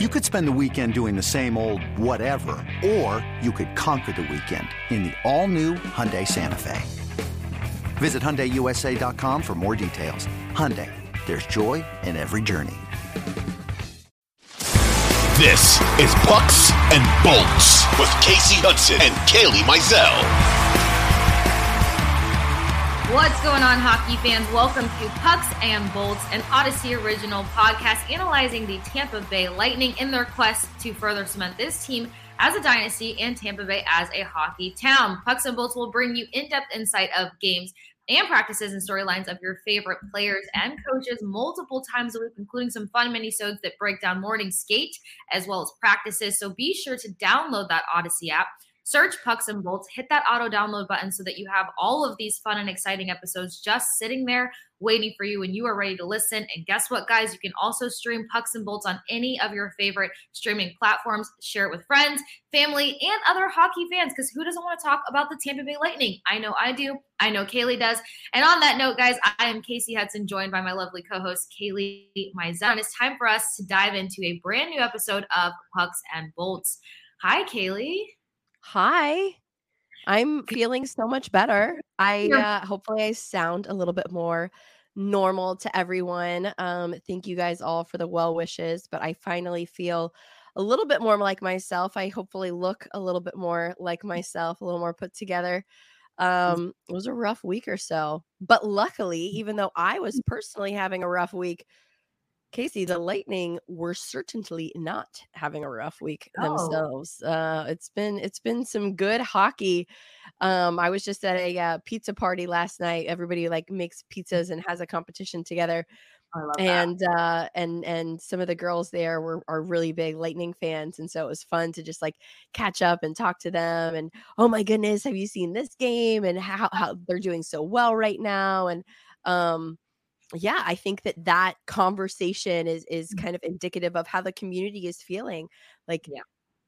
You could spend the weekend doing the same old whatever, or you could conquer the weekend in the all-new Hyundai Santa Fe. Visit HyundaiUSA.com for more details. Hyundai, there's joy in every journey. This is Pucks and Bolts with Kasey Hudson and Kailey Mizelle. What's going on, hockey fans? Welcome to Pucks and Bolts, an Audacy original podcast analyzing the Tampa Bay Lightning in their quest to further cement this team as a dynasty and Tampa Bay as a hockey town. Pucks and Bolts will bring you in depth insight of games and practices and storylines of your favorite players and coaches multiple times a week, including some fun mini-sodes that break down morning skate as well as practices. So be sure to download that Audacy app Search Pucks and Bolts, hit that auto download button so that you have all of these fun and exciting episodes just sitting there waiting for you when you are ready to listen. And guess what, guys? You can also stream Pucks and Bolts on any of your favorite streaming platforms. Share it with friends, family, and other hockey fans because who doesn't want to talk about the Tampa Bay Lightning? I know I do. I know Kailey does. And on that note, guys, I am Kasey Hudson, joined by my lovely co host, Kailey Mizelle. It's time for us to dive into a brand new episode of Pucks and Bolts. Hi, Kailey. Hi. I'm feeling so much better. I uh, hopefully I sound a little bit more normal to everyone. Um, thank you guys all for the well wishes, but I finally feel a little bit more like myself. I hopefully look a little bit more like myself, a little more put together. Um, it was a rough week or so, but luckily, even though I was personally having a rough week, Kasey, the Lightning were certainly not having a rough week oh. themselves. Uh, it's been it's been some good hockey. Um, I was just at a uh, pizza party last night. Everybody like makes pizzas and has a competition together. and uh and and some of the girls there were are really big lightning fans and so it was fun to just like catch up and talk to them and oh my goodness have you seen this game and how how they're doing so well right now and um yeah i think that that conversation is is mm. kind of indicative of how the community is feeling like yeah.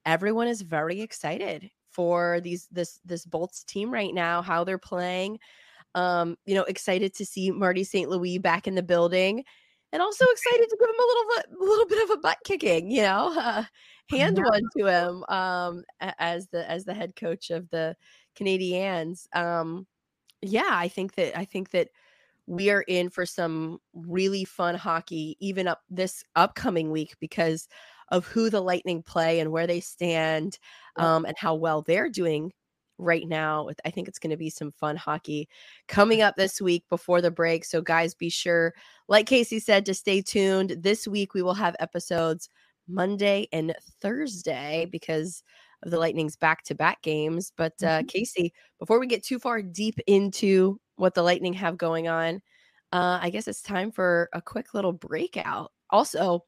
everyone is very excited for these this this bolts team right now how they're playing um you know excited to see marty st louis back in the building and also excited to give him a little bit a little bit of a butt kicking you know uh, hand one to him um as the as the head coach of the canadiens um yeah i think that i think that we are in for some really fun hockey even up this upcoming week because of who the Lightning play and where they stand um, and how well they're doing right now. I think it's going to be some fun hockey coming up this week before the break. So, guys, be sure, like Kasey said, to stay tuned. This week we will have episodes Monday and Thursday because of the Lightning's back to back games. But, uh, mm-hmm. Kasey, before we get too far deep into what the Lightning have going on, uh, I guess it's time for a quick little breakout. Also,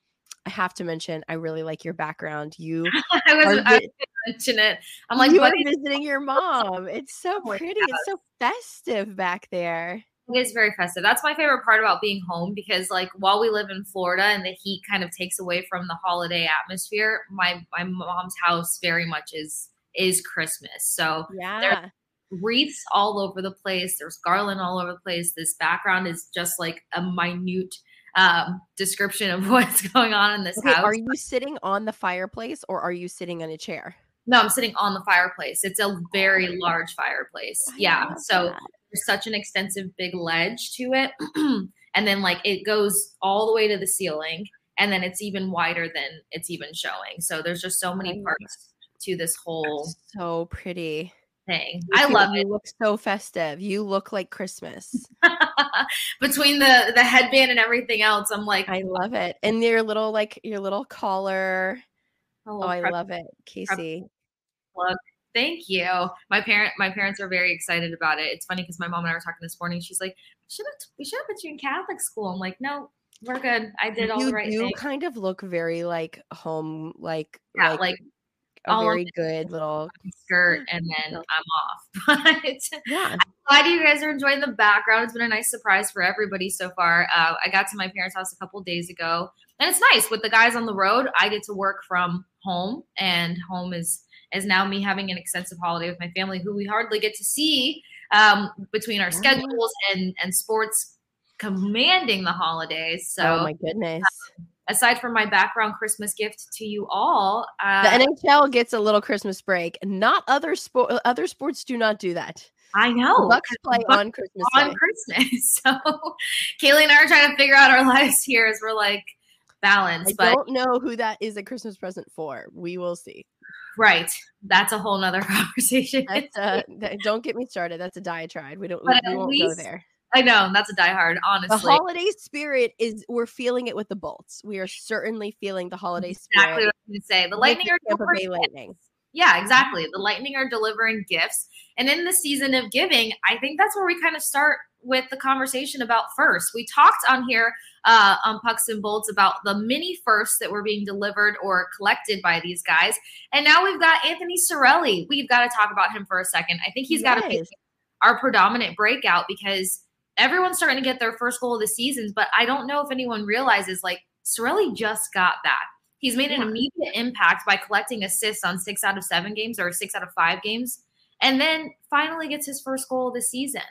I have to mention, I really like your background. You I was, vi- I was mention it. I'm like, you are visiting your mom. It's so oh pretty. It's so festive back there. It is very festive. That's my favorite part about being home because, like, while we live in Florida and the heat kind of takes away from the holiday atmosphere, my my mom's house very much is is Christmas. So yeah, wreaths all over the place. There's garland all over the place. This background is just like a minute um, description of what's going on in this okay, house. Are you sitting on the fireplace or are you sitting on a chair? No, I'm sitting on the fireplace. It's a very large fireplace. I yeah. So that. there's such an extensive big ledge to it. and then like it goes all the way to the ceiling and then it's even wider than it's even showing. So there's just so many parts to this whole That's so pretty thing. I love you it. You look so festive. You look like Christmas. Between the the headband and everything else, I'm like, I love it. And your little like your little collar. Oh, I prep, love it, Kasey. Look, thank you. My parent, my parents are very excited about it. It's funny because my mom and I were talking this morning. She's like, "Should have we should have put you in Catholic school?" I'm like, "No, we're good. I did all you the right You things. kind of look very like home, like yeah, like, like a very good little skirt and then I'm off. But yeah. I'm glad you guys are enjoying the background. It's been a nice surprise for everybody so far. Uh, I got to my parents' house a couple days ago, and it's nice with the guys on the road. I get to work from home, and home is is now me having an extensive holiday with my family, who we hardly get to see um, between our schedules and and sports commanding the holidays. So, oh my goodness. Aside from my background Christmas gift to you all, uh, the NHL gets a little Christmas break. Not other sport. Other sports do not do that. I know. Bucks play Bucks on Christmas. On Day. Christmas. So Kailey and I are trying to figure out our lives here as we're like balanced. I but don't know who that is a Christmas present for. We will see. Right. That's a whole nother conversation. Uh, don't get me started. That's a diatribe. We don't we, we won't least, go there. I know that's a diehard. Honestly, the holiday spirit is we're feeling it with the bolts. We are certainly feeling the holiday spirit. Exactly what I'm going to say. The Lightning are Tampa Bay Lightning. Yeah, exactly. The Lightning are delivering gifts, and in the season of giving, I think that's where we kind of start with the conversation about first. We talked on here uh, on Pucks and Bolts about the mini firsts that were being delivered or collected by these guys. And now we've got Anthony Cirelli. We've got to talk about him for a second. I think he's yes. got to be our predominant breakout because everyone's starting to get their first goal of the seasons, but I don't know if anyone realizes like Cirelli just got that. He's made an immediate impact by collecting assists on six out of seven games or six out of five games, and then finally gets his first goal of the season.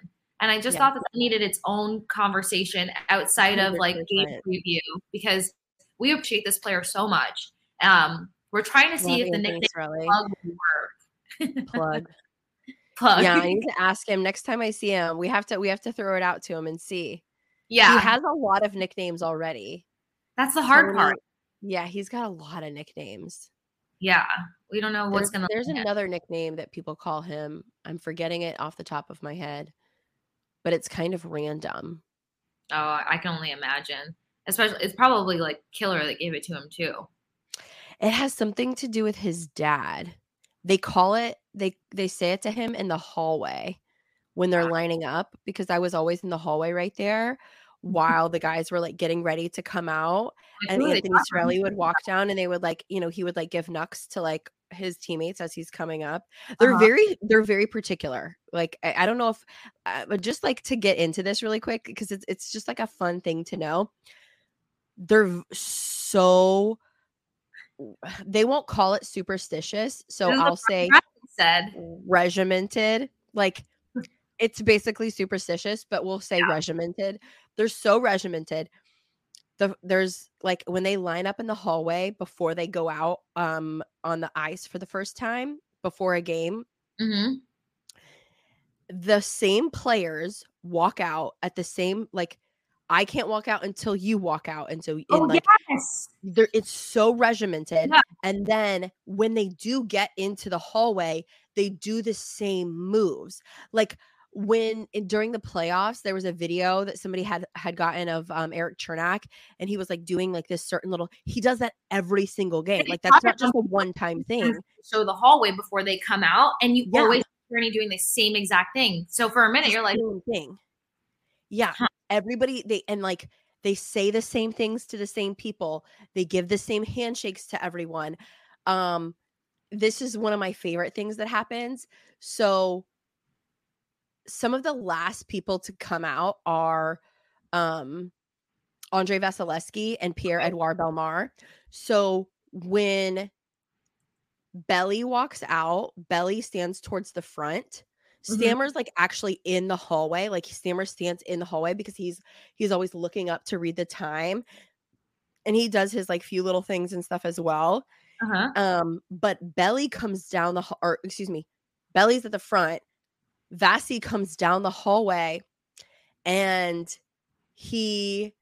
And I just yeah. thought that that needed its own conversation outside of like game preview because we appreciate this player so much. Um, we're trying to see Love if the nickname plug work. plug. Plug. Yeah, I need to ask him next time I see him. We have to we have to throw it out to him and see. Yeah. He has a lot of nicknames already. That's the hard so part. Yeah, he's got a lot of nicknames. Yeah. We don't know what's there's, gonna There's another nickname that people call him. I'm forgetting it off the top of my head but it's kind of random. Oh, I can only imagine. Especially, it's probably like Killer that gave it to him too. It has something to do with his dad. They call it they they say it to him in the hallway when they're lining up because I was always in the hallway right there while the guys were like getting ready to come out and Anthony Cirelli would walk down and they would like, you know, he would like give knucks to like his teammates as he's coming up. They're uh-huh. very they're very particular. Like I, I don't know if uh, but just like to get into this really quick because it's it's just like a fun thing to know. They're so they won't call it superstitious. So I'll say said regimented. Like it's basically superstitious, but we'll say yeah. regimented. They're so regimented the there's like when they line up in the hallway before they go out um on the ice for the first time before a game mm-hmm. the same players walk out at the same like I can't walk out until you walk out. And so in oh, like yes. it's so regimented. Yeah. And then when they do get into the hallway, they do the same moves. Like when during the playoffs there was a video that somebody had had gotten of um, Erik Cernak and he was like doing like this certain little he does that every single game like that's not just a one time thing so the hallway before they come out and you yeah. always journey doing the same exact thing so for a minute you're like thing yeah huh. everybody they and like they say the same things to the same people they give the same handshakes to everyone um this is one of my favorite things that happens so some of the last people to come out are um Andrei Vasilevskiy and Pierre Edouard Bellemare. So when Belly walks out, Belly stands towards the front. Mm-hmm. Stammer's like actually in the hallway. Like Stammer stands in the hallway because he's he's always looking up to read the time. And he does his like few little things and stuff as well. Uh-huh. Um, but Belly comes down the or excuse me, Belly's at the front Vasi comes down the hallway and he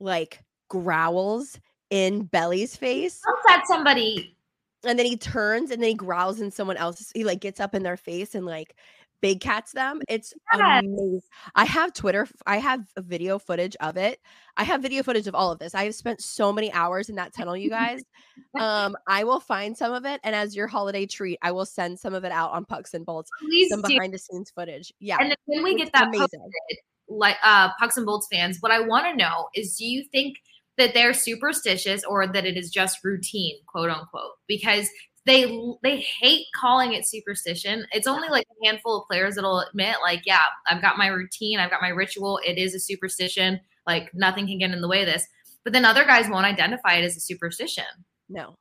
like growls in Belly's face. Comes at somebody. And then he turns and then he growls in someone else's. He like gets up in their face and like big cats them. It's yes. amazing. I have Twitter. I have video footage of it. I have video footage of all of this. I have spent so many hours in that tunnel, you guys. um, I will find some of it, and as your holiday treat, I will send some of it out on Pucks and Bolts. Please some behind the scenes footage. Yeah, and when we get that amazing. Posted, like uh, Pucks and Bolts fans, what I want to know is, do you think? That they're superstitious or that it is just routine quote unquote because they they hate calling it superstition. It's only like a handful of players that'll admit, like, yeah, I've got my routine, I've got my ritual. It is a superstition. Like nothing can get in the way of this. But then other guys won't identify it as a superstition. No,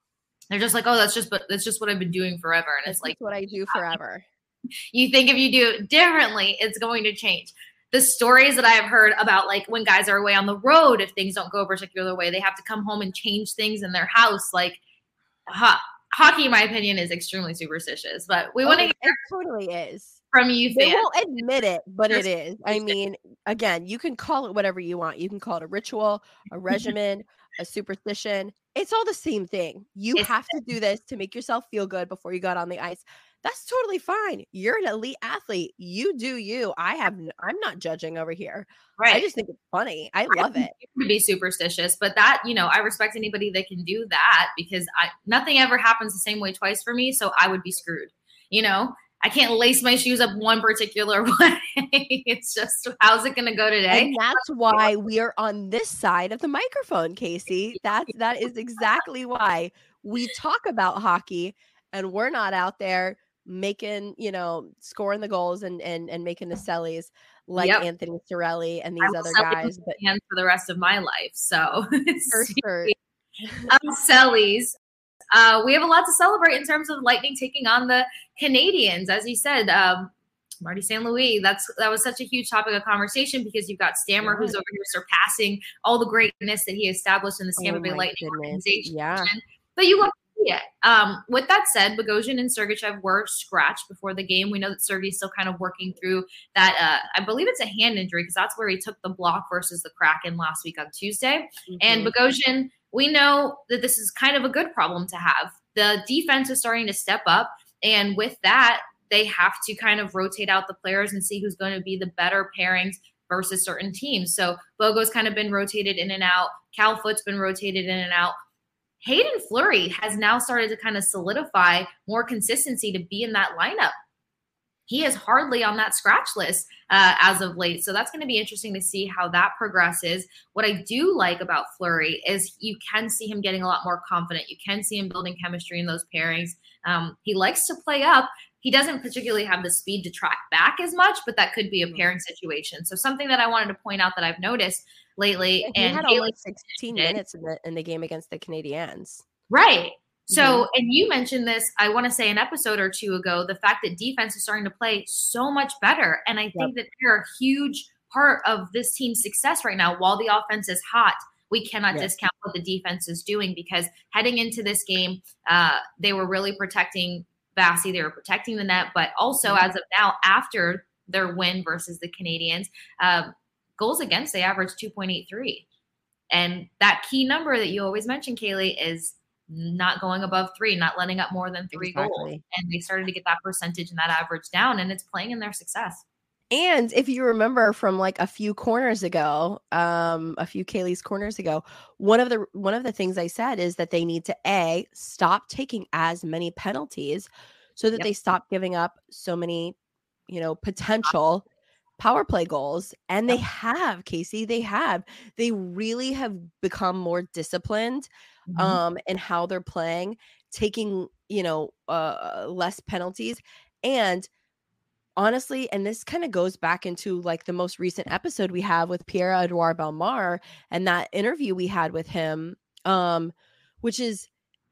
they're just like, oh, that's just but that's just what I've been doing forever, and that's it's like what I do forever. You think if you do it differently, it's going to change. The stories that I have heard about like when guys are away on the road, if things don't go a particular way, they have to come home and change things in their house. Like ho- hockey, in my opinion, is extremely superstitious. But we want to Oh, it totally is. from you They won't admit it, but it is. I mean, again, you can call it whatever you want. You can call it a ritual, a regimen, a superstition. It's all the same thing. You It's- have to do this to make yourself feel good before you got on the ice. That's totally fine. You're an elite athlete. You do you. I have. I'm not judging over here. right. I just think it's funny. I love it. to be superstitious, but that you know, I respect anybody that can do that because I nothing ever happens the same way twice for me, so I would be screwed. You know, I can't lace my shoes up one particular way. it's just how's it going to go today? And that's why we are on this side of the microphone, Kasey. That's that is exactly why we talk about hockey and we're not out there making, you know, scoring the goals and and and making the sellies like Yep. Anthony Cirelli and these other guys. But And for the rest of my life, so for sure, um, Sellies. Uh, we have a lot to celebrate in terms of Lightning taking on the Canadiens. As you said, um, Marty St. Louis, that's that was such a huge topic of conversation because you've got Stammer who's over here surpassing all the greatness that he established in the Tampa Oh Bay Lightning goodness. organization. Yeah. But you love it. Um, with that said, Bogosian and Sergachev were scratched before the game. We know that Sergey's still kind of working through that. Uh, I believe it's a hand injury because that's where he took the block versus the Kraken last week on Tuesday. And Mhm. Bogosian, we know that this is kind of a good problem to have. The defense is starting to step up. And with that, they have to kind of rotate out the players and see who's going to be the better pairings versus certain teams. So Bogo's kind of been rotated in and out. Cal Foote's been rotated in and out. Haydn Fleury has now started to kind of solidify more consistency to be in that lineup. He is hardly on that scratch list uh, as of late. So that's going to be interesting to see how that progresses. What I do like about Flurry is you can see him getting a lot more confident. You can see him building chemistry in those pairings. Um, he likes to play up. He doesn't particularly have the speed to track back as much, but that could be a pairing situation. So something that I wanted to point out that I've noticed lately, he and had almost 16 did. minutes in the in the game against the Canadiens. Right. So, Mhm. and you mentioned this, I want to say an episode or two ago, the fact that defense is starting to play so much better. And I think that they're a huge part of this team's success right now. While the offense is hot, we cannot discount what the defense is doing because heading into this game, uh, they were really protecting Vassy, they were protecting the net, but also Mhm. as of now, after their win versus the Canadiens, um, goals against they averaged 2.83. And that key number that you always mention, Kailey, is not going above three, not letting up more than three goals. And they started to get that percentage and that average down, and it's playing in their success. And if you remember from like a few corners ago, um, a few Kailey's corners ago, one of the one of the things I said is that they need to a stop taking as many penalties so that Yep. they stop giving up so many, you know, potential power play goals. And they have, Kasey, they have. They really have become more disciplined Mm-hmm. um and how they're playing taking you know uh less penalties and honestly and this kind of goes back into like the most recent episode we have with Pierre Edouard Bellemare and that interview we had with him um which is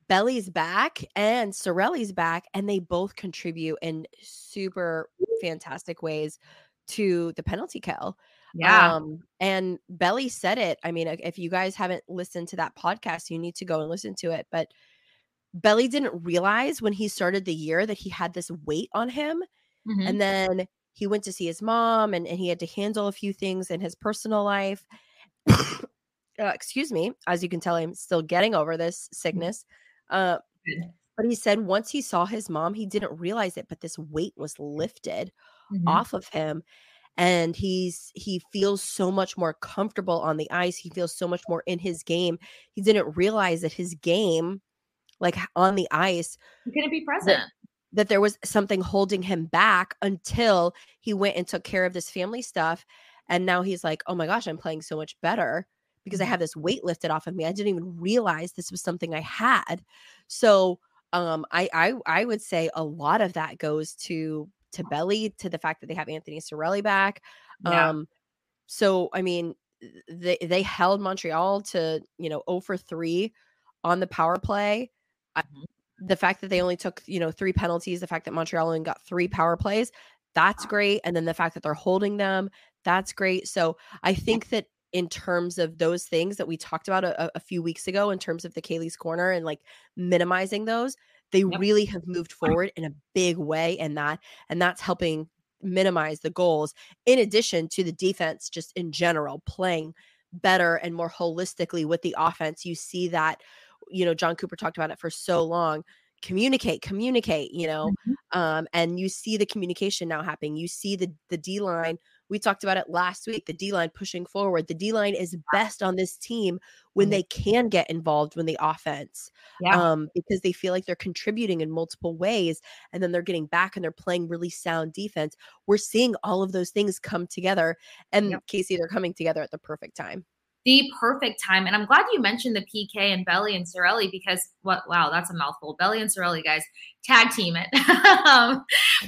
Belly's back and Cirelli's back and they both contribute in super fantastic ways to the penalty kill yeah. um, and Belly said it. I mean, if you guys haven't listened to that podcast, you need to go and listen to it. But Belly didn't realize when he started the year that he had this weight on him. Mhm. And then he went to see his mom and, and he had to handle a few things in his personal life. uh, excuse me. As you can tell, I'm still getting over this sickness. Uh, but he said once he saw his mom, he didn't realize it, but this weight was lifted Mhm. off of him and he's he feels so much more comfortable on the ice he feels so much more in his game he didn't realize that his game like on the ice You couldn't be present. that there was something holding him back until he went and took care of this family stuff and now he's like oh my gosh i'm playing so much better because i Mhm. have this weight lifted off of me i didn't even realize this was something i had so um i i, I would say a lot of that goes to to belly to the fact that they have anthony cirelli back Yeah. um so i mean they they held montreal to you know 0 for 3 on the power play I- Mhm. the fact that they only took you know three penalties the fact that montreal only got three power plays that's great and then the fact that they're holding them That's great. So I think that in terms of those things that we talked about a, a few weeks ago, in terms of the Kailey's corner and like minimizing those, they yep. really have moved forward in a big way in that. And that's helping minimize the goals, in addition to the defense, just in general, playing better and more holistically with the offense. You see that, you know, Jon Cooper talked about it for so long communicate communicate you know mm-hmm. um and you see the communication now happening you see the the d line we talked about it last week the D line pushing forward. The D line is best on this team when mm-hmm. they can get involved when the offense, yeah. um, because they feel like they're contributing in multiple ways and then they're getting back and they're playing really sound defense. We're seeing all of those things come together. And yep. Kasey, they're coming together at the perfect time the perfect time. And I'm glad you mentioned the PK and Belly and Cirelli because what wow, that's a mouthful. Belly and Cirelli, guys, tag team it. um,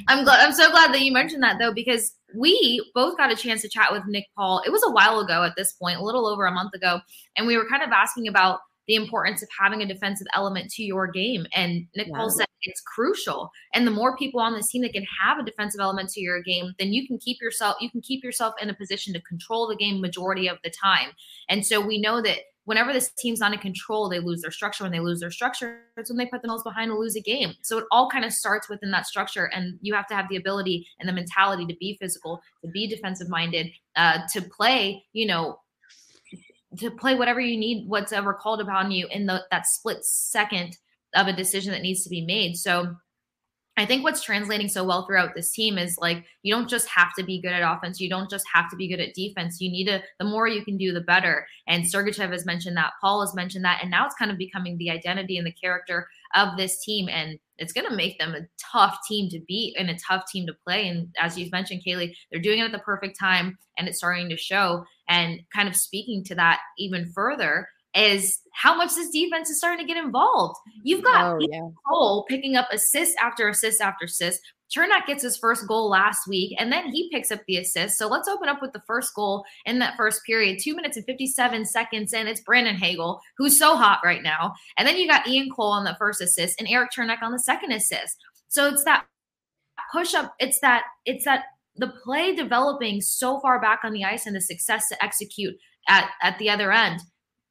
I'm glad I'm so glad that you mentioned that though, because we both got a chance to chat with Nick Paul. It was a while ago at this point, a little over a month ago, and we were kind of asking about the importance of having a defensive element to your game. And Nick Paul yeah. Said it's crucial. And the more people on this team that can have a defensive element to your game, then you can keep yourself you can keep yourself in a position to control the game majority of the time. And so we know that whenever this team's not in control, they lose their structure. When they lose their structure, it's when they put themselves behind to lose a game. So it all kind of starts within that structure, and you have to have the ability and the mentality to be physical, to be defensive minded, uh, to play, you know, to play whatever you need, what's ever called upon you in the that split second of a decision that needs to be made. So I think what's translating so well throughout this team is like you don't just have to be good at offense. You don't just have to be good at defense. You need to the more you can do, the better. And Sergachev has mentioned that. Paul has mentioned that, and now it's kind of becoming the identity and the character of this team. And it's going to make them a tough team to beat and a tough team to play. And as you've mentioned, Kailey, they're doing it at the perfect time, and it's starting to show. And kind of speaking to that even further is how much this defense is starting to get involved. You've got oh, yeah. Cole picking up assist after assist after assist. Cernak gets his first goal last week, and then he picks up the assist. So let's open up with the first goal in that first period. Two minutes and 57 seconds in. It's Brandon Hagel, who's so hot right now. And then you got Ian Cole on the first assist and Erik Cernak on the second assist. So it's that push up. It's that, it's that the play developing so far back on the ice and the success to execute at, at the other end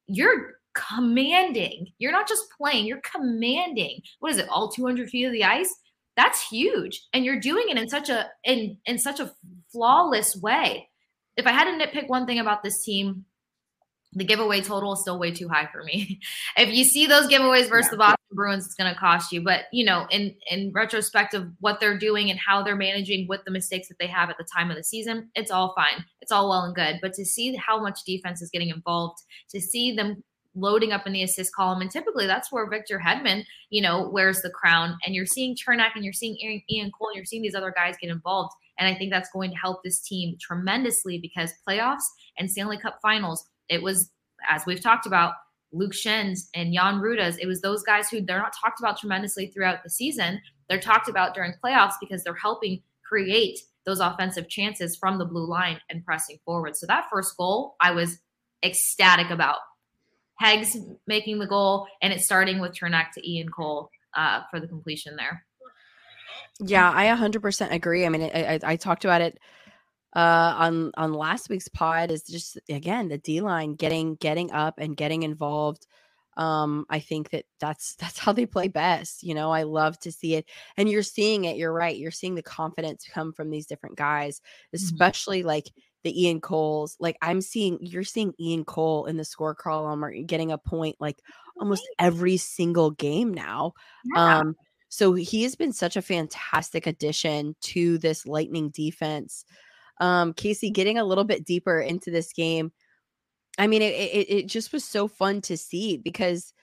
you're commanding. You're not just playing, you're commanding. What is it? All 200 feet of the ice? That's huge. And you're doing it in such a in in such a flawless way. If I had to nitpick one thing about this team, the giveaway total is still way too high for me. if you see those giveaways versus yeah. the Boston Bruins, it's going to cost you. But you know, in in retrospect of what they're doing and how they're managing with the mistakes that they have at the time of the season, it's all fine. It's all well and good. But to see how much defense is getting involved, to see them loading up in the assist column, and typically that's where Victor Hedman, you know, wears the crown. And you're seeing Cernak and you're seeing Ian Cole, and you're seeing these other guys get involved. And I think that's going to help this team tremendously because playoffs and Stanley Cup Finals it was, as we've talked about, Luke Schenn's and Jan Rutta's. It was those guys who they're not talked about tremendously throughout the season. They're talked about during playoffs because they're helping create those offensive chances from the blue line and pressing forward. So that first goal, I was ecstatic about. Heggs making the goal, and it's starting with Cernak to Ian Cole uh, for the completion there. Yeah, I 100% agree. I mean, I, I, I talked about it uh, on on last week's pod is just again the D line getting getting up and getting involved. Um, I think that that's that's how they play best. You know, I love to see it, and you're seeing it. You're right. You're seeing the confidence come from these different guys, mm-hmm. especially mm-hmm. like the Ian Coles. Like I'm seeing, you're seeing Ian Cole in the score column or getting a point like almost every single game now. Yeah. Um, so he has been such a fantastic addition to this Lightning defense. Um, Kasey, getting a little bit deeper into this game, I mean, it, it, it just was so fun to see because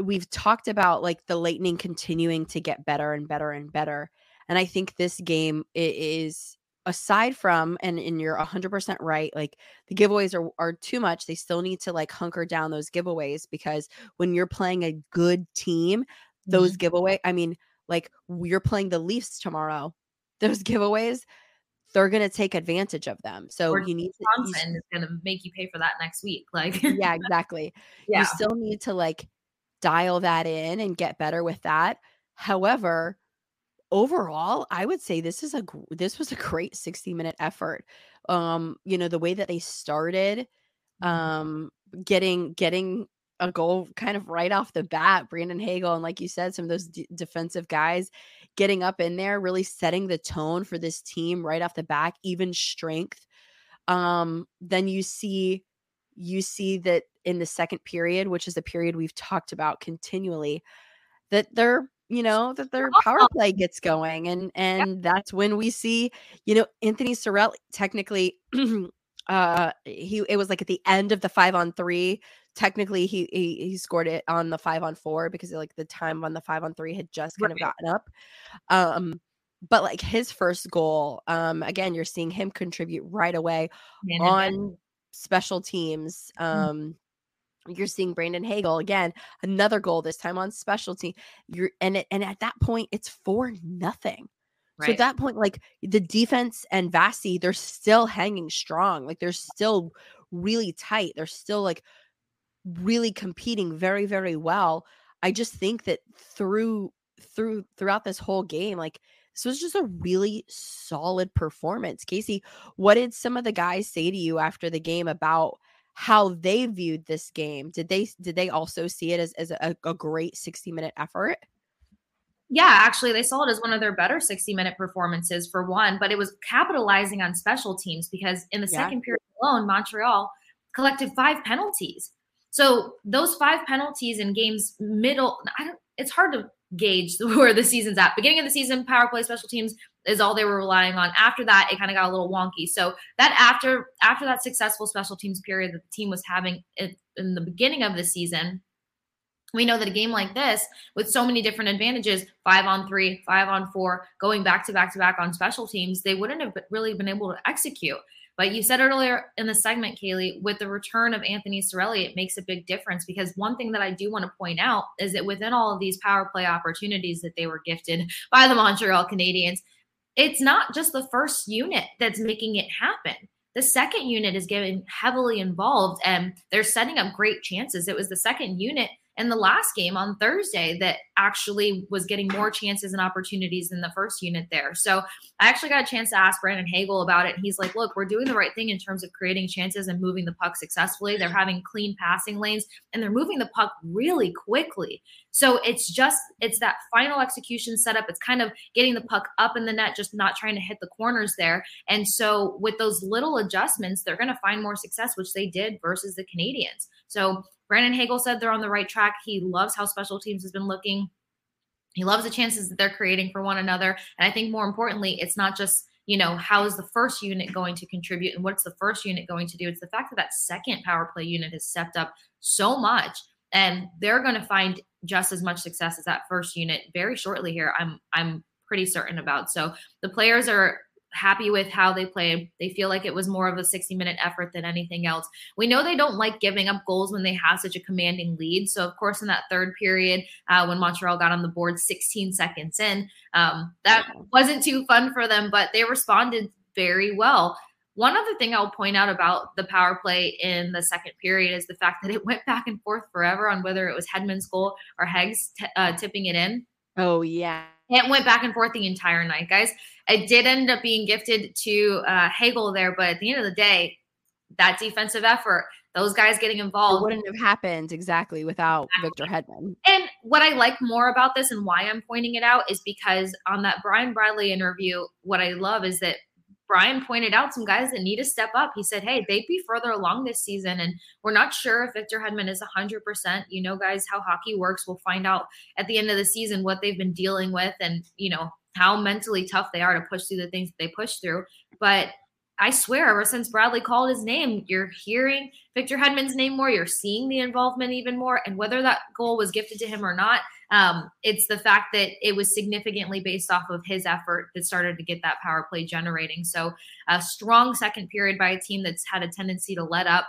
we've talked about like the Lightning continuing to get better and better and better. And I think this game is aside from and, and you're 100% right like the giveaways are, are too much they still need to like hunker down those giveaways because when you're playing a good team those mm-hmm. giveaway i mean like you're playing the leafs tomorrow those giveaways they're going to take advantage of them. So or you need to, Johnson is going to make you pay for that next week. Like, yeah, exactly. yeah. You still need to like dial that in and get better with that. However, overall, I would say this is a this was a great 60 minute effort. Um, you know, the way that they started, mm-hmm. um, getting getting a goal kind of right off the bat. Brandon Hagel and like you said, some of those d- defensive guys getting up in there, really setting the tone for this team right off the back, even strength. Um, then you see you see that in the second period, which is a period we've talked about continually, that they're you know that their power play gets going and and that's when we see you know anthony cirelli technically uh he it was like at the end of the five on three technically he, he he scored it on the five on four because like the time on the five on three had just kind right. of gotten up um but like his first goal um again you're seeing him contribute right away Man, on special teams mm. um you're seeing Brandon Hagel again, another goal this time on specialty. You're and it, and at that point it's for nothing. Right. So at that point, like the defense and Vasi, they're still hanging strong. Like they're still really tight. They're still like really competing very, very well. I just think that through through throughout this whole game, like this was just a really solid performance. Kasey, what did some of the guys say to you after the game about how they viewed this game? Did they did they also see it as, as a, a great 60 minute effort? Yeah, actually, they saw it as one of their better 60 minute performances for one, but it was capitalizing on special teams because in the yeah. second period alone, Montreal collected five penalties. So those five penalties in games middle, I don't, it's hard to gauge where the season's at. Beginning of the season, power play, special teams is all they were relying on. After that, it kind of got a little wonky. So that after after that successful special teams period that the team was having in the beginning of the season, we know that a game like this with so many different advantages five on three five on four going back to back to back on special teams they wouldn't have really been able to execute but you said earlier in the segment kailey with the return of anthony cirelli it makes a big difference because one thing that i do want to point out is that within all of these power play opportunities that they were gifted by the montreal canadiens it's not just the first unit that's making it happen the second unit is getting heavily involved and they're setting up great chances. It was the second unit in the last game on Thursday that actually was getting more chances and opportunities than the first unit there. So I actually got a chance to ask Brandon Hagel about it. He's like, look, we're doing the right thing in terms of creating chances and moving the puck successfully. They're mm-hmm. having clean passing lanes and they're moving the puck really quickly. So it's just, it's that final execution setup. It's kind of getting the puck up in the net, just not trying to hit the corners there. And so with those little adjustments, they're going to find more success, which they did versus the Canadiens. So Brandon Hagel said they're on the right track. He loves how special teams has been looking. He loves the chances that they're creating for one another. And I think more importantly, it's not just, you know, how is the first unit going to contribute and what's the first unit going to do? It's the fact that that second power play unit has stepped up so much and they're going to find just as much success as that first unit very shortly here. I'm I'm pretty certain about. So the players are happy with how they played. They feel like it was more of a 60 minute effort than anything else. We know they don't like giving up goals when they have such a commanding lead. So, of course, in that third period, uh, when Montreal got on the board 16 seconds in, um, that wasn't too fun for them, but they responded very well. One other thing I'll point out about the power play in the second period is the fact that it went back and forth forever on whether it was Hedman's goal or Heggs t- uh, tipping it in. Oh, yeah. It went back and forth the entire night, guys. It did end up being gifted to uh, Hagel there, but at the end of the day, that defensive effort, those guys getting involved it wouldn't have happened exactly without Victor Hedman. And what I like more about this and why I'm pointing it out is because on that Brian Bradley interview, what I love is that Brian pointed out some guys that need to step up. He said, Hey, they'd be further along this season, and we're not sure if Victor Hedman is 100%. You know, guys, how hockey works. We'll find out at the end of the season what they've been dealing with and, you know, how mentally tough they are to push through the things that they push through. But I swear, ever since Bradley called his name, you're hearing Victor Hedman's name more. You're seeing the involvement even more. And whether that goal was gifted to him or not, um, it's the fact that it was significantly based off of his effort that started to get that power play generating. So, a strong second period by a team that's had a tendency to let up.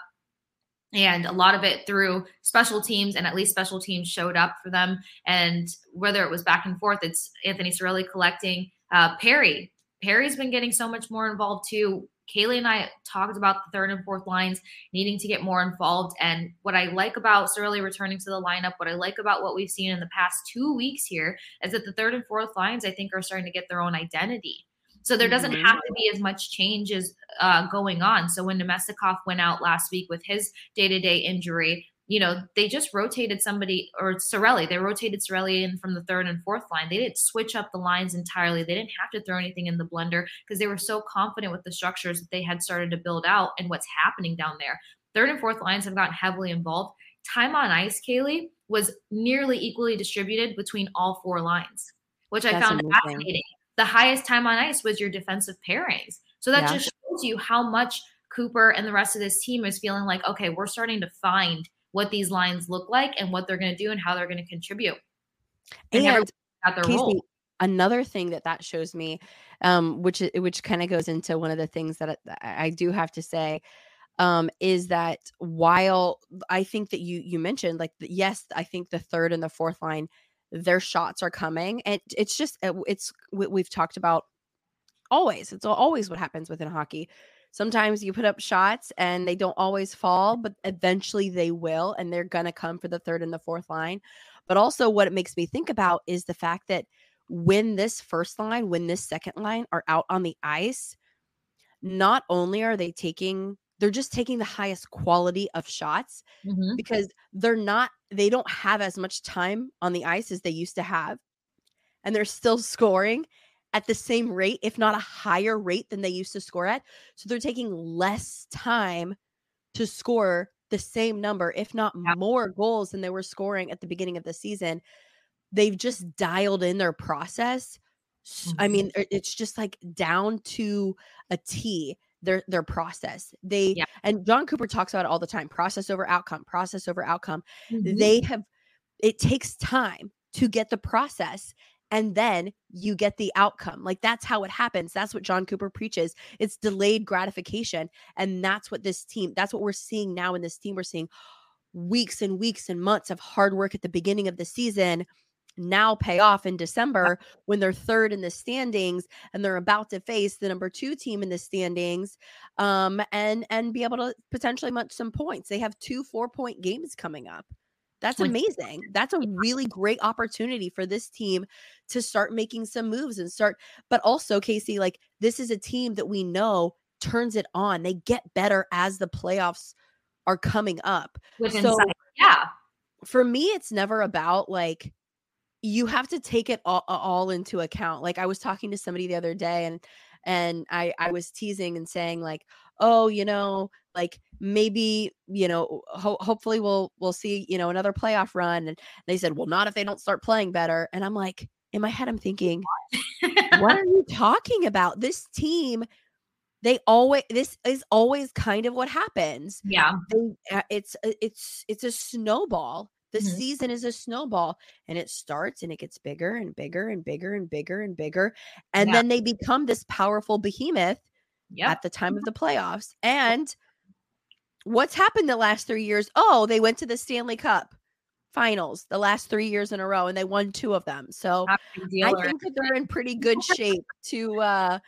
And a lot of it through special teams and at least special teams showed up for them. And whether it was back and forth it's anthony cirelli collecting uh, perry. Perry's been getting so much more involved too Kailey and I talked about the third and fourth lines needing to get more involved. And what I like about Cirelli returning to the lineup, what I like about what we've seen in the past two weeks here is that the third and fourth lines, I think, are starting to get their own identity. So there doesn't mm-hmm. have to be as much change as uh, going on. So when Namestnikov went out last week with his day to day injury, you know, they just rotated somebody or Cirelli. They rotated Cirelli in from the third and fourth line. They didn't switch up the lines entirely. They didn't have to throw anything in the blender because they were so confident with the structures that they had started to build out and what's happening down there. Third and fourth lines have gotten heavily involved. Time on ice, Kailey, was nearly equally distributed between all four lines, which That's I found amazing. fascinating. The highest time on ice was your defensive pairings. So that yeah. just shows you how much Cooper and the rest of this team is feeling like, okay, we're starting to find what these lines look like and what they're going to do and how they're going to contribute. And, and their Kasey, role. Another thing that that shows me, um, which which kind of goes into one of the things that I, I do have to say, um, is that while I think that you you mentioned like yes, I think the third and the fourth line, their shots are coming, and it's just uh, it's we've talked about always. It's always what happens within hockey sometimes you put up shots and they don't always fall, but eventually they will, and they're going to come for the third and the fourth line. But also, what it makes me think about is the fact that when this first line, when this second line are out on the ice, not only are they taking, they're just taking the highest quality of shots mm-hmm. because they're not, they don't have as much time on the ice as they used to have. And they're still scoring at the same rate, if not a higher rate than they used to score at. So they're taking less time to score the same number, if not more goals than they were scoring at the beginning of the season. They've just dialed in their process. Mm-hmm. I mean, it's just like down to a T their their process. They yeah. and Jon Cooper talks about it all the time. Process over outcome, process over outcome. Mm-hmm. They have it takes time to get the process and then you get the outcome. Like that's how it happens. That's what Jon Cooper preaches. It's delayed gratification. And that's what this team, that's what we're seeing now in this team. We're seeing weeks and weeks and months of hard work at the beginning of the season now pay off in December when they're third in the standings and they're about to face the number 2 team in the standings um and and be able to potentially munch some points. They have two 4-point games coming up. That's amazing. That's a really great opportunity for this team to start making some moves and start. But also, Kasey, like this is a team that we know turns it on. They get better as the playoffs are coming up. With so, yeah. For me, it's never about like you have to take it all, all into account. Like I was talking to somebody the other day and and I I was teasing and saying like, "Oh, you know, like maybe you know ho- hopefully we'll we'll see you know another playoff run and they said well not if they don't start playing better and i'm like in my head i'm thinking what are you talking about this team they always this is always kind of what happens yeah they, uh, it's uh, it's it's a snowball the mm-hmm. season is a snowball and it starts and it gets bigger and bigger and bigger and bigger and bigger and yeah. then they become this powerful behemoth yep. at the time of the playoffs and what's happened the last three years? Oh, they went to the Stanley Cup finals the last three years in a row and they won two of them. So I think that they're in pretty good shape to uh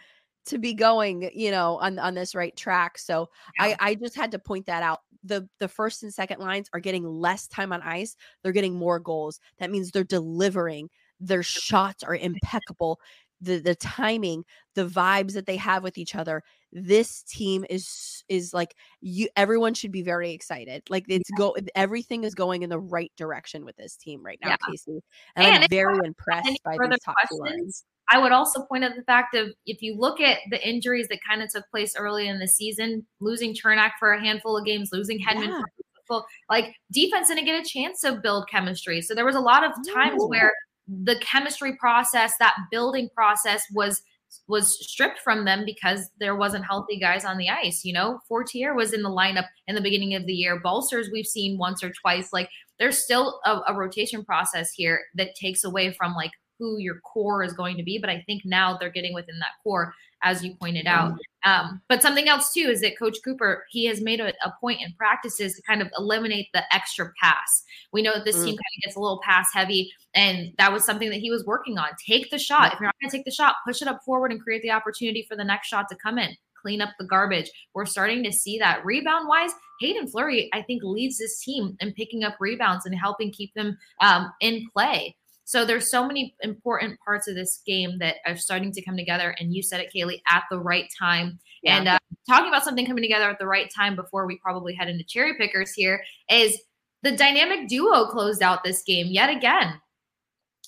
to be going, you know, on on this right track. So yeah. I I just had to point that out. The the first and second lines are getting less time on ice. They're getting more goals. That means they're delivering. Their shots are impeccable the the timing, the vibes that they have with each other. This team is is like you everyone should be very excited. Like it's yeah. go everything is going in the right direction with this team right now, yeah. Kasey. And, and I'm very impressed by these top lines. I would also point out the fact of if you look at the injuries that kind of took place early in the season, losing Cernak for a handful of games, losing Hedman yeah. for like defense didn't get a chance to build chemistry. So there was a lot of times Ooh. where the chemistry process, that building process was was stripped from them because there wasn't healthy guys on the ice. You know, Fortier was in the lineup in the beginning of the year. Balcers we've seen once or twice. Like there's still a, a rotation process here that takes away from like who your core is going to be. But I think now they're getting within that core, as you pointed out. Um, but something else too is that Coach Cooper he has made a, a, point in practices to kind of eliminate the extra pass. We know that this mm. team kind of gets a little pass heavy, and that was something that he was working on. Take the shot. If you're not going to take the shot, push it up forward and create the opportunity for the next shot to come in clean up the garbage. We're starting to see that rebound wise. Haydn Fleury, I think, leads this team in picking up rebounds and helping keep them um, in play. So there's so many important parts of this game that are starting to come together. And you said it, Kailey, at the right time. Yeah. And uh, talking about something coming together at the right time before we probably head into cherry pickers here is the dynamic duo closed out this game yet again.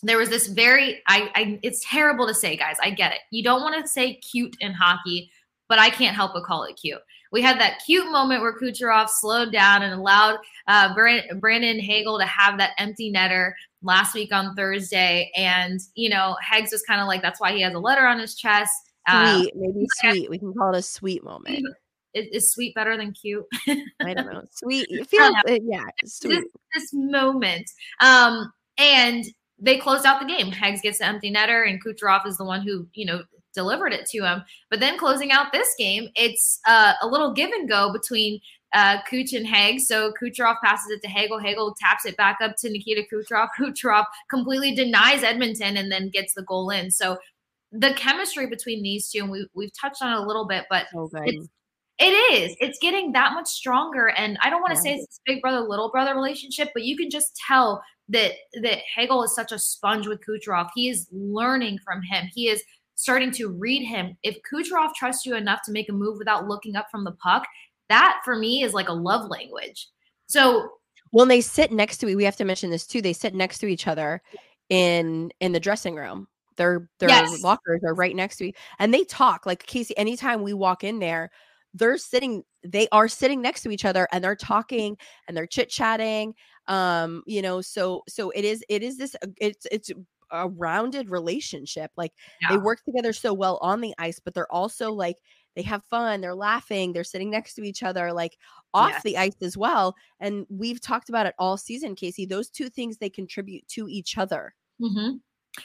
There was this very, I, I it's terrible to say, guys. I get it. You don't want to say cute in hockey, but I can't help but call it cute. We had that cute moment where Kucherov slowed down and allowed uh, Brandon Hagel to have that empty netter last week on Thursday. And, you know, Hegs was kind of like, that's why he has a letter on his chest. Uh, sweet, maybe sweet. We can call it a sweet moment. Is, is sweet better than cute? I don't know. Sweet. It feels, uh, yeah, sweet. This, this moment. Um, and they closed out the game. Hegs gets the empty netter, and Kucherov is the one who, you know, delivered it to him. But then closing out this game, it's uh, a little give and go between uh, Kuch and Hag. So Kucherov passes it to Hagel. Hagel taps it back up to Nikita Kucherov. Kucherov completely denies Edmonton and then gets the goal in. So the chemistry between these two, and we, we've touched on it a little bit, but it's, it is. It's getting that much stronger. And I don't want to say it's big brother, little brother relationship, but you can just tell that that Hagel is such a sponge with Kucherov. He is learning from him. He is starting to read him. If Kucherov trusts you enough to make a move without looking up from the puck, that for me is like a love language. So when they sit next to we have to mention this too. They sit next to each other in in the dressing room. Their their yes. lockers are right next to me, and they talk like Kasey. Anytime we walk in there, they're sitting. They are sitting next to each other, and they're talking and they're chit chatting. Um, you know, so so it is it is this it's it's a rounded relationship. Like yeah. they work together so well on the ice, but they're also like they have fun, they're laughing, they're sitting next to each other, like off yes. the ice as well. And we've talked about it all season, Kasey. Those two things they contribute to each other. Mm-hmm.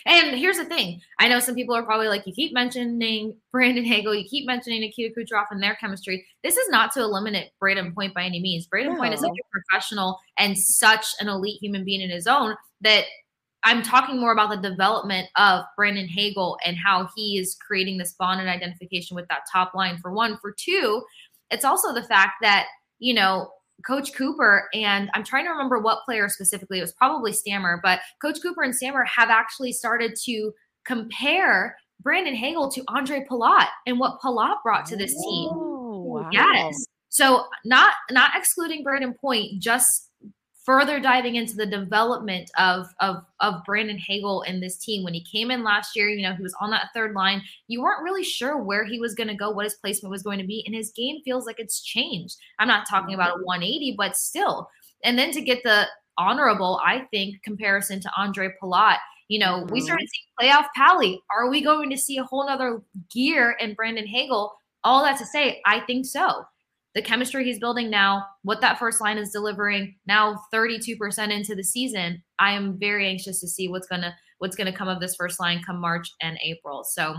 And here's the thing. I know some people are probably like, you keep mentioning Brandon Hagel, you keep mentioning Nikita Kucherov and their chemistry. This is not to eliminate Brayden Point by any means. Brayden no. Point is such a professional and such an elite human being in his own that I'm talking more about the development of Brandon Hagel and how he is creating this bond and identification with that top line for one. For two, it's also the fact that, you know, Coach Cooper and I'm trying to remember what player specifically, it was probably Stammer, but Coach Cooper and Stammer have actually started to compare Brandon Hagel to Ondrej Palat and what Palat brought to this team. Oh, wow. Yes. So not not excluding Brayden Point, just further diving into the development of, of of Brandon Hagel and this team. When he came in last year, you know, he was on that third line. You weren't really sure where he was going to go, what his placement was going to be, and his game feels like it's changed. I'm not talking about a mm-hmm. 180, but still. And then to get the honorable, I think, comparison to Ondrej Palat. You know, mm-hmm. we started seeing playoff Pally. Are we going to see a whole nother gear in Brandon Hagel? All that to say, I think so the chemistry he's building now, what that first line is delivering now 32% into the season, I am very anxious to see what's gonna what's gonna come of this first line come March and April. So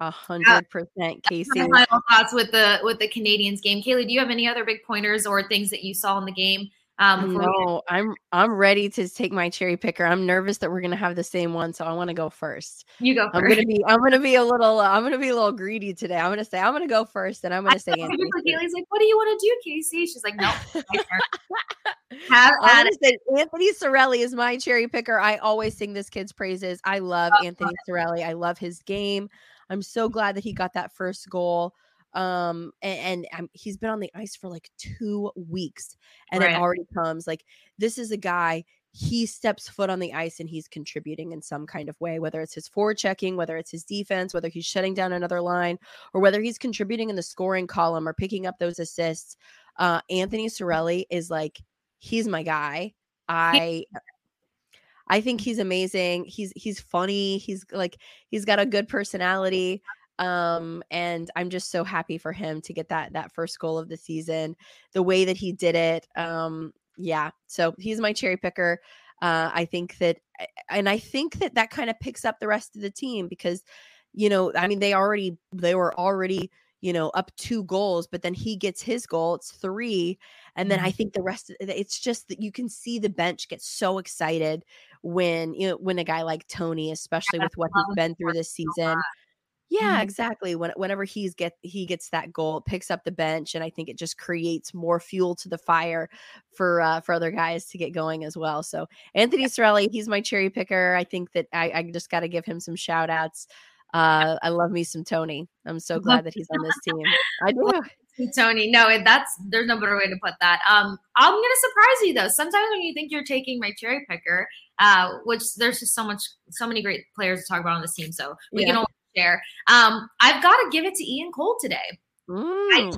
a hundred percent Kasey. Final thoughts with the with the Canadiens game. Kailey, do you have any other big pointers or things that you saw in the game um, no, I'm I'm ready to take my cherry picker. I'm nervous that we're gonna have the same one, so I want to go first. You go. i I'm gonna be I'm gonna be a little uh, I'm gonna be a little greedy today. I'm gonna say I'm gonna go first, and I'm gonna I say. Kailey's like, "What do you want to do, Kasey?" She's like, "No." have gonna say Anthony Cirelli is my cherry picker. I always sing this kid's praises. I love oh, Anthony Cirelli. I love his game. I'm so glad that he got that first goal um and, and um, he's been on the ice for like two weeks and right. it already comes like this is a guy he steps foot on the ice and he's contributing in some kind of way whether it's his forward checking whether it's his defense whether he's shutting down another line or whether he's contributing in the scoring column or picking up those assists uh anthony cirelli is like he's my guy i I think he's amazing. He's he's funny. He's like he's got a good personality um and i'm just so happy for him to get that that first goal of the season the way that he did it um yeah so he's my cherry picker uh i think that and i think that that kind of picks up the rest of the team because you know i mean they already they were already you know up two goals but then he gets his goal it's three and then i mm-hmm. think the rest of it's just that you can see the bench get so excited when you know when a guy like tony especially with what he's been through this season Yeah, exactly. When whenever he's get he gets that goal, it picks up the bench, and I think it just creates more fuel to the fire for uh, for other guys to get going as well. So Anthony Cirelli, he's my cherry picker. I think that I, I just got to give him some shout outs. Uh, I love me some Tony. I'm so glad that he's on this team. I do. Tony, no, that's there's no better way to put that. Um, I'm gonna surprise you though. Sometimes when you think you're taking my cherry picker, uh, which there's just so much, so many great players to talk about on this team, so we yeah. can only share. Um, I've got to give it to Ian Cole today. Mm. I,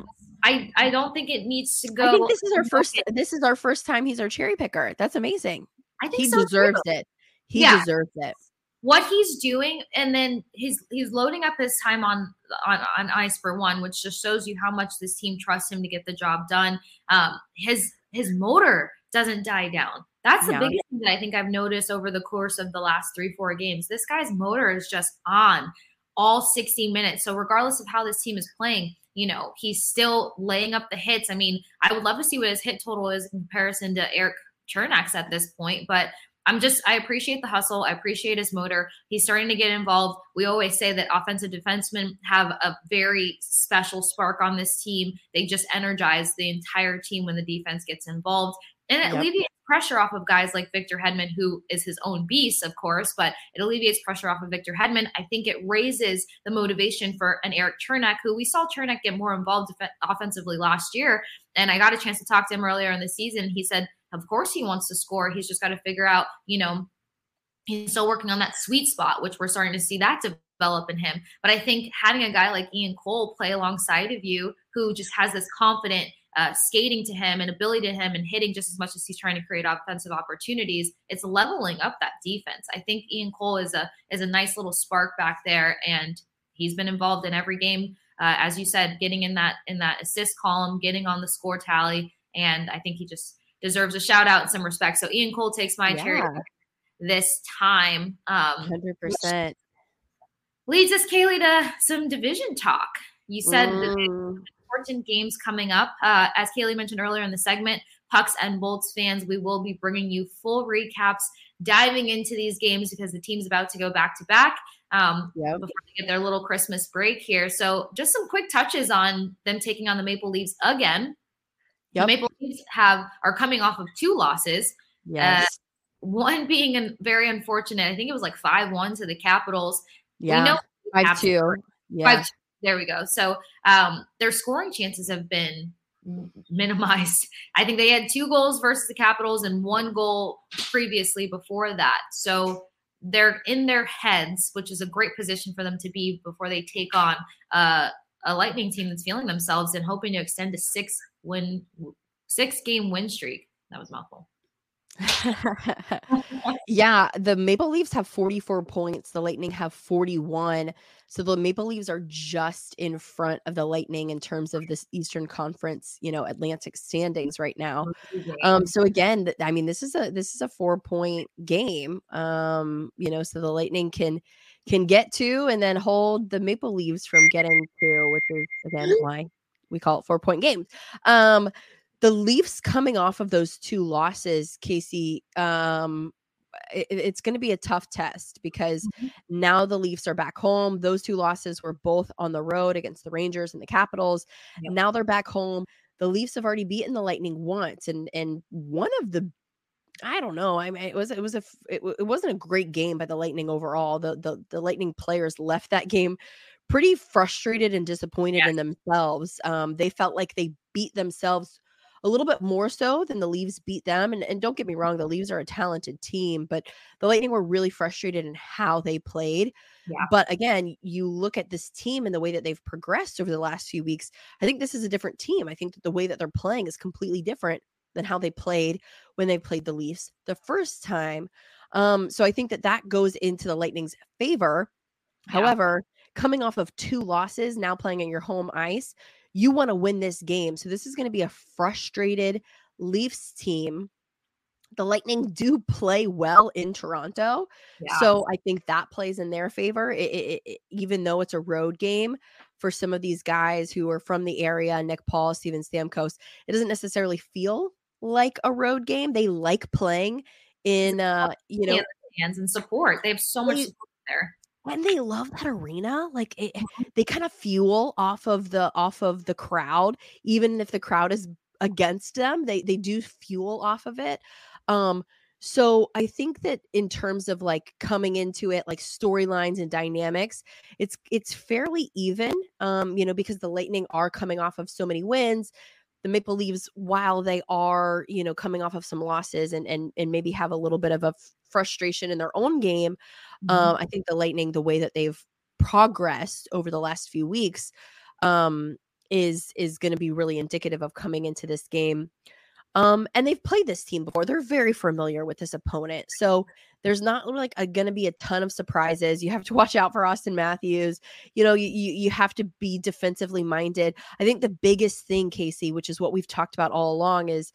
I, I don't think it needs to go. I think this is our first. This is our first time he's our cherry picker. That's amazing. I think he so deserves too. it. He yeah. deserves it. What he's doing, and then he's he's loading up his time on on on ice for one, which just shows you how much this team trusts him to get the job done. Um, his his motor doesn't die down. That's the biggest thing that I think I've noticed over the course of the last three, four games. This guy's motor is just on all 60 minutes. So regardless of how this team is playing, you know, he's still laying up the hits. I mean, I would love to see what his hit total is in comparison to Erik Cernak's at this point, but I'm just I appreciate the hustle. I appreciate his motor. He's starting to get involved. We always say that offensive defensemen have a very special spark on this team. They just energize the entire team when the defense gets involved. And it yep. alleviates pressure off of guys like Victor Hedman, who is his own beast, of course, but it alleviates pressure off of Victor Hedman. I think it raises the motivation for an Erik Cernak, who we saw Cernak get more involved offensively last year. And I got a chance to talk to him earlier in the season. He said, of course, he wants to score. He's just got to figure out, you know, he's still working on that sweet spot, which we're starting to see that develop in him. But I think having a guy like Ian Cole play alongside of you, who just has this confident uh, skating to him and ability to him and hitting just as much as he's trying to create offensive opportunities, it's leveling up that defense. I think Ian Cole is a is a nice little spark back there, and he's been involved in every game. Uh, as you said, getting in that in that assist column, getting on the score tally, and I think he just deserves a shout out and some respect. So Ian Cole takes my yeah. cherry this time. Um, Hundred percent leads us, Kailey, to some division talk. You said mm important games coming up. Uh, as Kailey mentioned earlier in the segment, Pucks and Bolts fans, we will be bringing you full recaps, diving into these games because the team's about to go back to back um, yep. before they get their little Christmas break here. So, just some quick touches on them taking on the Maple Leafs again. Yep. The Maple Leafs have are coming off of two losses. Yes. Uh, one being a very unfortunate. I think it was like five one to the Capitals. Yeah. We know five two. Yeah. Five there we go. So um, their scoring chances have been minimized. I think they had two goals versus the Capitals and one goal previously before that. So they're in their heads, which is a great position for them to be before they take on uh, a Lightning team that's feeling themselves and hoping to extend a six win, six game win streak. That was mouthful. yeah, the Maple Leafs have 44 points. The Lightning have 41. So the Maple Leafs are just in front of the Lightning in terms of this Eastern Conference, you know, Atlantic standings right now. Um, so again, I mean, this is a this is a four point game. Um, you know, so the Lightning can can get to and then hold the Maple Leafs from getting to, which is again why we call it four point games. Um, the Leafs coming off of those two losses, Kasey, um, it, it's going to be a tough test because mm-hmm. now the Leafs are back home. Those two losses were both on the road against the Rangers and the Capitals. Yep. Now they're back home. The Leafs have already beaten the Lightning once, and and one of the I don't know. I mean, it was it was a it, it wasn't a great game by the Lightning overall. The the the Lightning players left that game pretty frustrated and disappointed yeah. in themselves. Um, they felt like they beat themselves a little bit more so than the Leafs beat them. And, and don't get me wrong, the Leafs are a talented team, but the Lightning were really frustrated in how they played. Yeah. But again, you look at this team and the way that they've progressed over the last few weeks. I think this is a different team. I think that the way that they're playing is completely different than how they played when they played the Leafs the first time. Um, so I think that that goes into the Lightning's favor. Yeah. However, coming off of two losses, now playing at your home ice, you want to win this game. So this is going to be a frustrated Leafs team. The Lightning do play well in Toronto. Yeah. So I think that plays in their favor, it, it, it, even though it's a road game for some of these guys who are from the area, Nick Paul, Steven Stamkos. It doesn't necessarily feel like a road game. They like playing in, uh, you know, hands and support. They have so much support there and they love that arena like it, mm-hmm. they kind of fuel off of the off of the crowd even if the crowd is against them they they do fuel off of it um so i think that in terms of like coming into it like storylines and dynamics it's it's fairly even um you know because the lightning are coming off of so many wins the maple leafs while they are you know coming off of some losses and and and maybe have a little bit of a frustration in their own game mm-hmm. um i think the lightning the way that they've progressed over the last few weeks um is is going to be really indicative of coming into this game. Um, and they've played this team before. They're very familiar with this opponent. So there's not like going to be a ton of surprises. You have to watch out for Auston Matthews. You know, you, you you have to be defensively minded. I think the biggest thing, Kasey, which is what we've talked about all along, is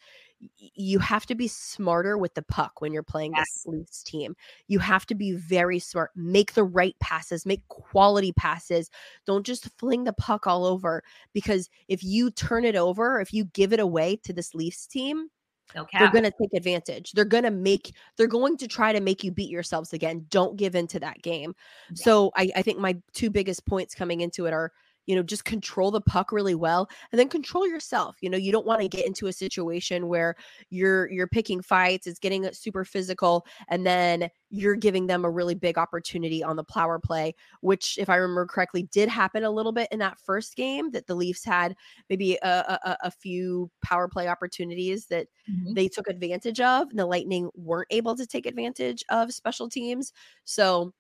you have to be smarter with the puck when you're playing yes. this Leafs team. You have to be very smart. Make the right passes, make quality passes. Don't just fling the puck all over because if you turn it over, if you give it away to this Leafs team, Okay. They're going to take advantage. They're going to make, they're going to try to make you beat yourselves again. Don't give into that game. Yeah. So I, I think my two biggest points coming into it are you know just control the puck really well and then control yourself you know you don't want to get into a situation where you're you're picking fights it's getting super physical and then you're giving them a really big opportunity on the power play which if i remember correctly did happen a little bit in that first game that the leafs had maybe a, a, a few power play opportunities that mm-hmm. they took advantage of and the lightning weren't able to take advantage of special teams so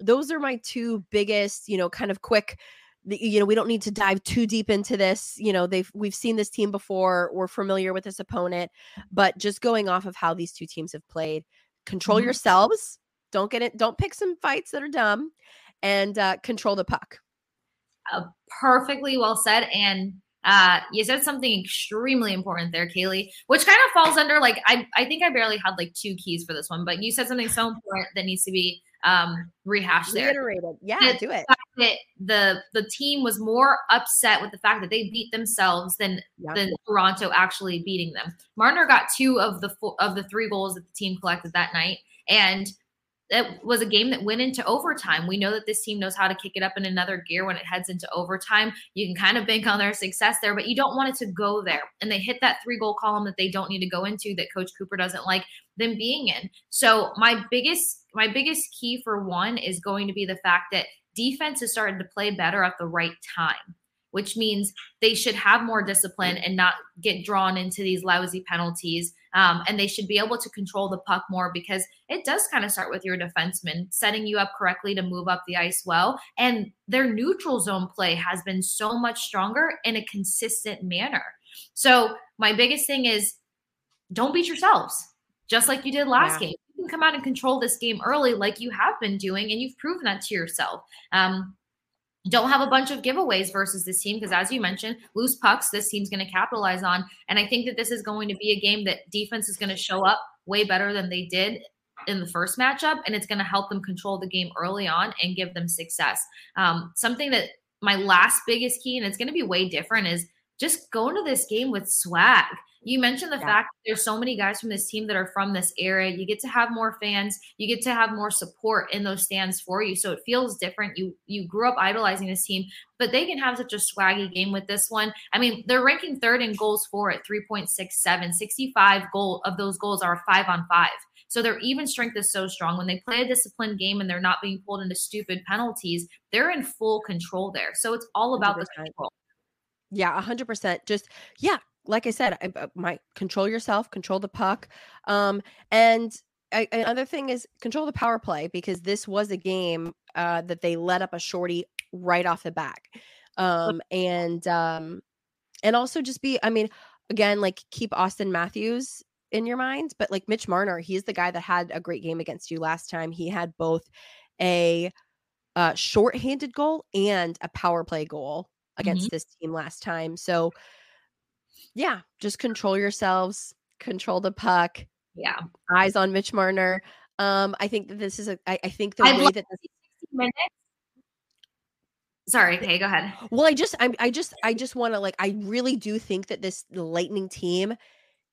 those are my two biggest you know kind of quick you know we don't need to dive too deep into this you know they've we've seen this team before we're familiar with this opponent but just going off of how these two teams have played control mm-hmm. yourselves don't get it don't pick some fights that are dumb and uh, control the puck uh, perfectly well said and uh, you said something extremely important there, Kailey, which kind of falls under like I I think I barely had like two keys for this one, but you said something so important that needs to be um rehashed there. Reiterated. Yeah, do it. That the the team was more upset with the fact that they beat themselves than yeah. than Toronto actually beating them. Marner got two of the four, of the three goals that the team collected that night, and it was a game that went into overtime. We know that this team knows how to kick it up in another gear when it heads into overtime. You can kind of bank on their success there, but you don't want it to go there. And they hit that three goal column that they don't need to go into that Coach Cooper doesn't like them being in. So my biggest my biggest key for one is going to be the fact that defense is starting to play better at the right time which means they should have more discipline and not get drawn into these lousy penalties. Um, and they should be able to control the puck more because it does kind of start with your defenseman setting you up correctly to move up the ice well. And their neutral zone play has been so much stronger in a consistent manner. So, my biggest thing is don't beat yourselves, just like you did last yeah. game. You can come out and control this game early, like you have been doing, and you've proven that to yourself. Um, don't have a bunch of giveaways versus this team because as you mentioned loose pucks this team's going to capitalize on. And i think that this is going to be a game that defense is going to show up way better than they did in the first matchup and it's going to help them control the game early on and give them success. Um, something that my last biggest key and it's going to be way different is just go into this game with swag you mentioned the yeah. fact there's so many guys from this team that are from this area. You get to have more fans. You get to have more support in those stands for you. So it feels different. You you grew up idolizing this team, but they can have such a swaggy game with this one. I mean, they're ranking third in goals for at 3.67. 65 goal of those goals are five on five. So their even strength is so strong. When they play a disciplined game and they're not being pulled into stupid penalties, they're in full control there. So it's all about 100%. the control. Yeah, 100%. Just, yeah, like I said, I, uh, my control yourself, control the puck. Um, and I, another thing is control the power play because this was a game uh, that they let up a shorty right off the back. Um, and um, and also just be, I mean, again, like keep Auston Matthews in your mind, but like Mitch Marner, he's the guy that had a great game against you last time. He had both a uh, short-handed goal and a power play goal against mm-hmm. this team last time. So yeah, just control yourselves, control the puck. Yeah. Eyes on Mitch Marner. Um, I think that this is a I, I think the I way that this minutes. Sorry, okay, go ahead. Well, I just I I just I just want to like I really do think that this Lightning team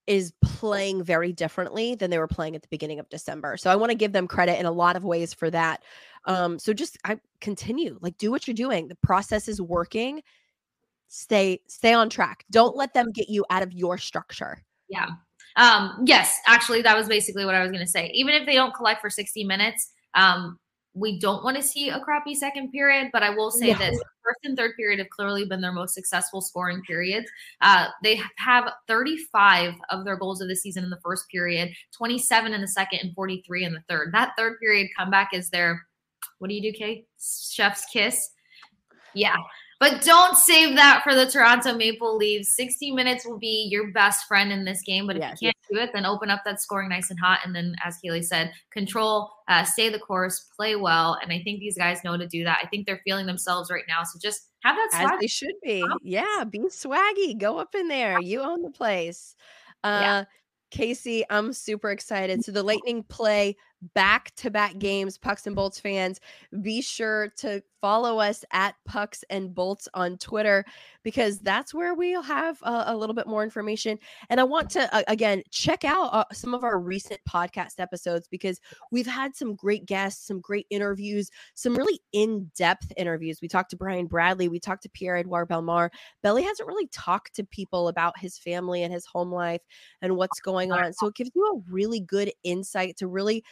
is playing very differently than they were playing at the beginning of December. So I want to give them credit in a lot of ways for that. Um, so just I continue, like do what you're doing. The process is working. Stay stay on track. Don't let them get you out of your structure. Yeah. Um, yes, actually, that was basically what I was going to say. Even if they don't collect for 60 minutes, um, we don't want to see a crappy second period. But I will say no. this first and third period have clearly been their most successful scoring periods. Uh, they have 35 of their goals of the season in the first period, 27 in the second, and 43 in the third. That third period comeback is their, what do you do, Kay? Chef's kiss. Yeah. But don't save that for the Toronto Maple Leafs. 60 minutes will be your best friend in this game. But if yes, you can't do it, then open up that scoring nice and hot. And then, as Kailey said, control, uh, stay the course, play well. And I think these guys know to do that. I think they're feeling themselves right now. So just have that swag. As they should be. Yeah, be swaggy. Go up in there. You own the place. Uh, yeah. Kasey, I'm super excited. So the Lightning play back to back games, Pucks and Bolts fans. Be sure to follow us at Pucks and Bolts on Twitter because that's where we'll have a, a little bit more information. And I want to, uh, again, check out uh, some of our recent podcast episodes because we've had some great guests, some great interviews, some really in depth interviews. We talked to Brian Bradley, we talked to Pierre Edouard Bellemare. Belly hasn't really talked to people about his family and his home life and what's going on. So it gives you a really good insight to really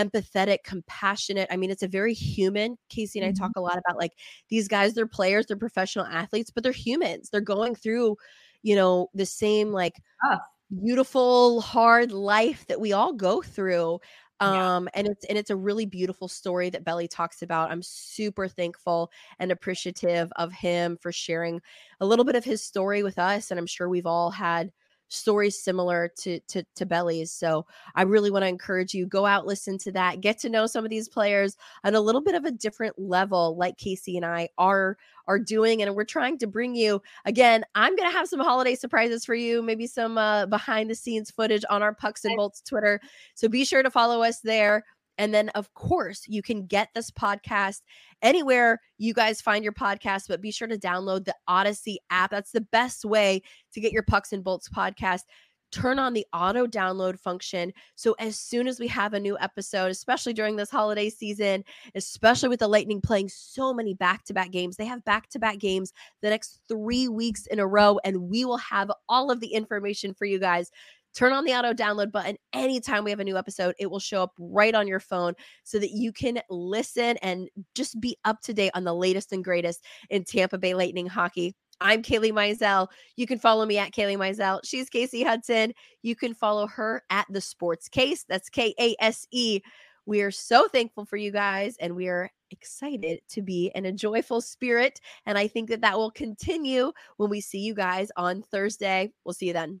empathetic, compassionate. I mean, it's a very human. Kasey and I mm-hmm. talk a lot about like these guys, they're players, they're professional athletes, but they're humans. They're going through, you know, the same like oh. beautiful, hard life that we all go through. Um, yeah. and it's and it's a really beautiful story that Belly talks about. I'm super thankful and appreciative of him for sharing a little bit of his story with us. And I'm sure we've all had stories similar to to to Belly's. So I really want to encourage you go out, listen to that, get to know some of these players on a little bit of a different level, like Kasey and I are are doing, and we're trying to bring you again. I'm gonna have some holiday surprises for you, maybe some uh, behind the scenes footage on our Pucks and Bolts Twitter. So be sure to follow us there. And then, of course, you can get this podcast anywhere you guys find your podcast, but be sure to download the Audacy app. That's the best way to get your Pucks and Bolts podcast turn on the auto download function. So as soon as we have a new episode, especially during this holiday season, especially with the Lightning playing so many back to back games, they have back to back games the next three weeks in a row, and we will have all of the information for you guys turn on the auto download button anytime we have a new episode. It will show up right on your phone so that you can listen and just be up to date on the latest and greatest in Tampa Bay Lightning hockey. I'm Kailey Mizelle. You can follow me at Kailey Mizelle. She's Kasey Hudson. You can follow her at the Sports Kase. That's K A S E. We are so thankful for you guys and we are excited to be in a joyful spirit. And I think that that will continue when we see you guys on Thursday. We'll see you then.